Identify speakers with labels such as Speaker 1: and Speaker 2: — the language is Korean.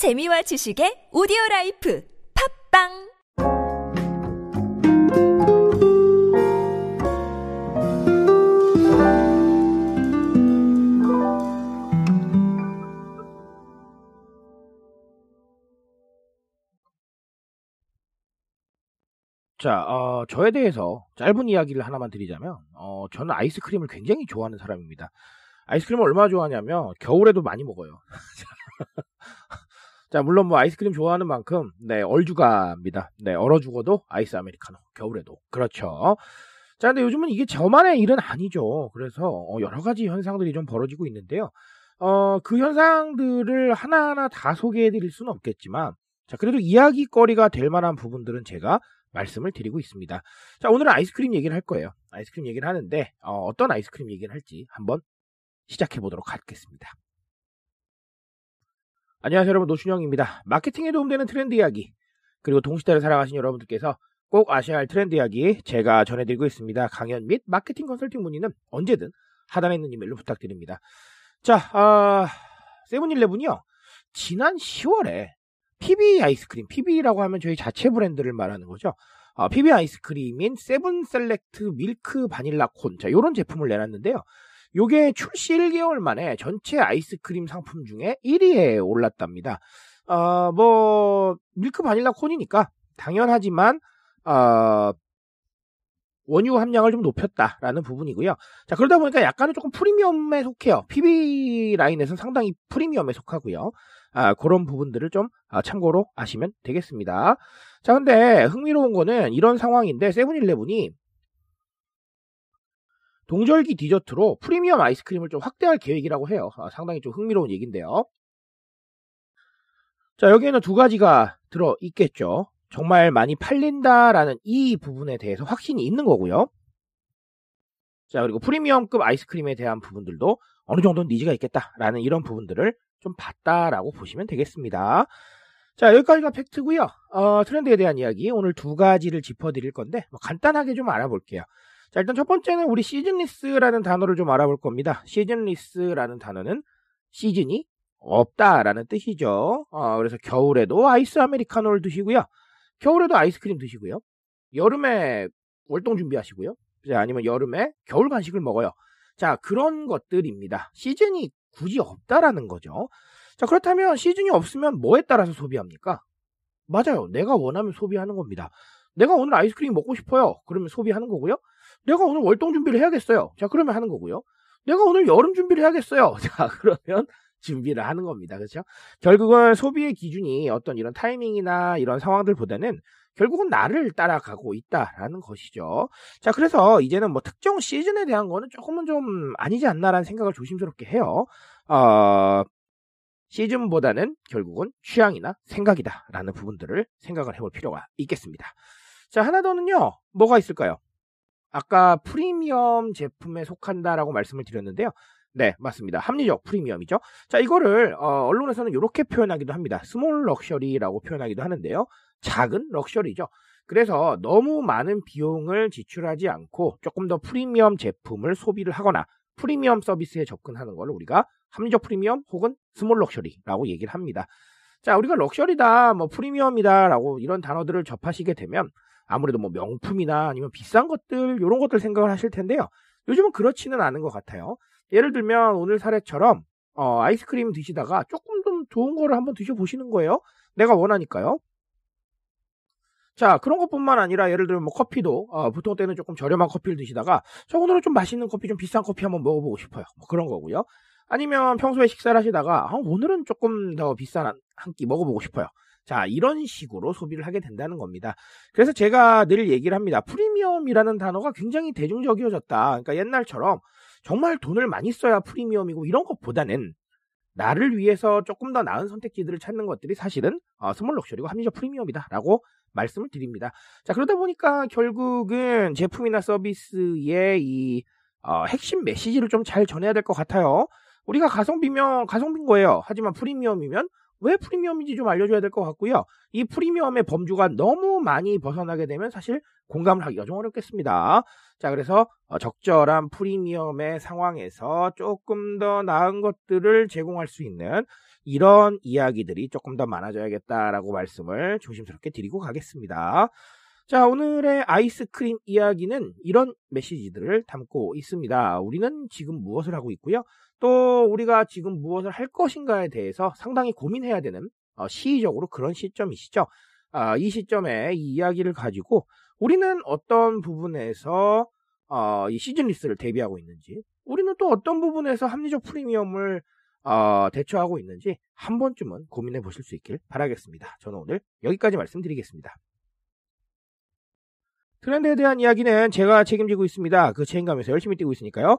Speaker 1: 재미와 지식의 오디오 라이프 팝빵
Speaker 2: 자, 어, 저에 대해서 짧은 이야기를 하나만 드리자면, 어, 저는 아이스크림을 굉장히 좋아하는 사람입니다. 아이스크림을 얼마나 좋아하냐면, 겨울에도 많이 먹어요. 자, 물론 뭐 아이스크림 좋아하는 만큼, 네, 얼죽아입니다. 네, 얼어 죽어도 아이스 아메리카노. 겨울에도. 그렇죠. 자, 근데 요즘은 이게 저만의 일은 아니죠. 그래서, 어, 여러 가지 현상들이 좀 벌어지고 있는데요. 어, 그 현상들을 하나하나 다 소개해 드릴 수는 없겠지만, 자, 그래도 이야기거리가 될 만한 부분들은 제가 말씀을 드리고 있습니다. 자, 오늘은 아이스크림 얘기를 할 거예요. 아이스크림 얘기를 하는데, 어, 떤 아이스크림 얘기를 할지 한번 시작해 보도록 하겠습니다. 안녕하세요, 여러분. 노준영입니다. 마케팅에 도움되는 트렌드 이야기, 그리고 동시대를 살아가신 여러분들께서 꼭 아셔야 할 트렌드 이야기 제가 전해드리고 있습니다. 강연 및 마케팅 컨설팅 문의는 언제든 하단에 있는 이메일로 부탁드립니다. 자, 아, 세븐일레븐이요. 지난 10월에 PB 아이스크림, PB라고 하면 저희 자체 브랜드를 말하는 거죠. 어, PB 아이스크림인 Seven Select 밀크 바닐라 콘. 자, 요런 제품을 내놨는데요. 요게 출시 1개월 만에 전체 아이스크림 상품 중에 1위에 올랐답니다. 어, 뭐, 밀크 바닐라 콘이니까 당연하지만, 어, 원유 함량을 좀 높였다라는 부분이고요. 자, 그러다 보니까 약간은 조금 프리미엄에 속해요. PB 라인에서는 상당히 프리미엄에 속하고요. 아, 그런 부분들을 좀 아, 참고로 아시면 되겠습니다. 자, 근데 흥미로운 거는 이런 상황인데 세븐일레븐이 동절기 디저트로 프리미엄 아이스크림을 좀 확대할 계획이라고 해요. 아, 상당히 좀 흥미로운 얘기인데요. 자, 여기에는 두 가지가 들어 있겠죠. 정말 많이 팔린다라는 이 부분에 대해서 확신이 있는 거고요. 자, 그리고 프리미엄급 아이스크림에 대한 부분들도 어느 정도 니즈가 있겠다라는 이런 부분들을 좀 봤다라고 보시면 되겠습니다. 자, 여기까지가 팩트고요. 어, 트렌드에 대한 이야기 오늘 두 가지를 짚어드릴 건데 뭐 간단하게 좀 알아볼게요. 자, 일단 첫 번째는 우리 시즌리스라는 단어를 좀 알아볼 겁니다. 시즌리스라는 단어는 시즌이 없다라는 뜻이죠. 어, 그래서 겨울에도 아이스 아메리카노를 드시고요. 겨울에도 아이스크림 드시고요. 여름에 월동 준비하시고요. 아니면 여름에 겨울 간식을 먹어요. 자, 그런 것들입니다. 시즌이 굳이 없다라는 거죠. 자, 그렇다면 시즌이 없으면 뭐에 따라서 소비합니까? 맞아요. 내가 원하면 소비하는 겁니다. 내가 오늘 아이스크림 먹고 싶어요. 그러면 소비하는 거고요. 내가 오늘 월동 준비를 해야겠어요. 자, 그러면 하는 거고요. 내가 오늘 여름 준비를 해야겠어요. 자, 그러면 준비를 하는 겁니다. 그렇죠? 결국은 소비의 기준이 어떤 이런 타이밍이나 이런 상황들보다는 결국은 나를 따라가고 있다라는 것이죠. 자, 그래서 이제는 뭐 특정 시즌에 대한 거는 조금은 좀 아니지 않나라는 생각을 조심스럽게 해요. 어, 시즌보다는 결국은 취향이나 생각이다라는 부분들을 생각을 해볼 필요가 있겠습니다. 자, 하나 더는요, 뭐가 있을까요? 아까 프리미엄 제품에 속한다라고 말씀을 드렸는데요. 네, 맞습니다. 합리적 프리미엄이죠. 자, 이거를 어, 언론에서는 이렇게 표현하기도 합니다. small luxury라고 표현하기도 하는데요. 작은 luxury죠. 그래서 너무 많은 비용을 지출하지 않고 조금 더 프리미엄 제품을 소비를 하거나 프리미엄 서비스에 접근하는 걸 우리가 합리적 프리미엄 혹은 small luxury라고 얘기를 합니다. 자, 우리가 럭셔리다, 뭐 프리미엄이다라고 이런 단어들을 접하시게 되면 아무래도 뭐 명품이나 아니면 비싼 것들 이런 것들 생각을 하실 텐데요. 요즘은 그렇지는 않은 것 같아요. 예를 들면 오늘 사례처럼 어, 아이스크림 드시다가 조금 좀 좋은 거를 한번 드셔보시는 거예요. 내가 원하니까요. 자, 그런 것뿐만 아니라 예를 들면 뭐 커피도 어, 보통 때는 조금 저렴한 커피를 드시다가 저 오늘은 좀 맛있는 커피, 좀 비싼 커피 한번 먹어보고 싶어요. 뭐 그런 거고요. 아니면 평소에 식사를 하시다가 아, 오늘은 조금 더 비싼 한 끼 먹어보고 싶어요. 자, 이런 식으로 소비를 하게 된다는 겁니다. 그래서 제가 늘 얘기를 합니다. 프리미엄이라는 단어가 굉장히 대중적이어졌다. 그러니까 옛날처럼 정말 돈을 많이 써야 프리미엄이고 이런 것보다는 나를 위해서 조금 더 나은 선택지들을 찾는 것들이 사실은 어, small luxury고 합리적 프리미엄이다라고 말씀을 드립니다. 자 그러다 보니까 결국은 제품이나 서비스의 이 어, 핵심 메시지를 좀 잘 전해야 될 것 같아요. 우리가 가성비면 가성비인 거예요. 하지만 프리미엄이면 왜 프리미엄인지 좀 알려줘야 될 것 같고요. 이 프리미엄의 범주가 너무 많이 벗어나게 되면 사실 공감을 하기가 좀 어렵겠습니다. 자, 그래서 어, 적절한 프리미엄의 상황에서 조금 더 나은 것들을 제공할 수 있는 이런 이야기들이 조금 더 많아져야겠다라고 말씀을 조심스럽게 드리고 가겠습니다. 자, 오늘의 아이스크림 이야기는 이런 메시지들을 담고 있습니다. 우리는 지금 무엇을 하고 있고요. 또 우리가 지금 무엇을 할 것인가에 대해서 상당히 고민해야 되는 어, 시의적으로 그런 시점이시죠. 아, 이 시점에 이 이야기를 가지고 우리는 어떤 부분에서 어, 이 시즌 리스를 대비하고 있는지, 우리는 또 어떤 부분에서 합리적 프리미엄을 어, 대처하고 있는지 한 번쯤은 고민해 보실 수 있길 바라겠습니다. 저는 오늘 여기까지 말씀드리겠습니다. 트렌드에 대한 이야기는 제가 책임지고 있습니다. 그 책임감에서 열심히 뛰고 있으니까요.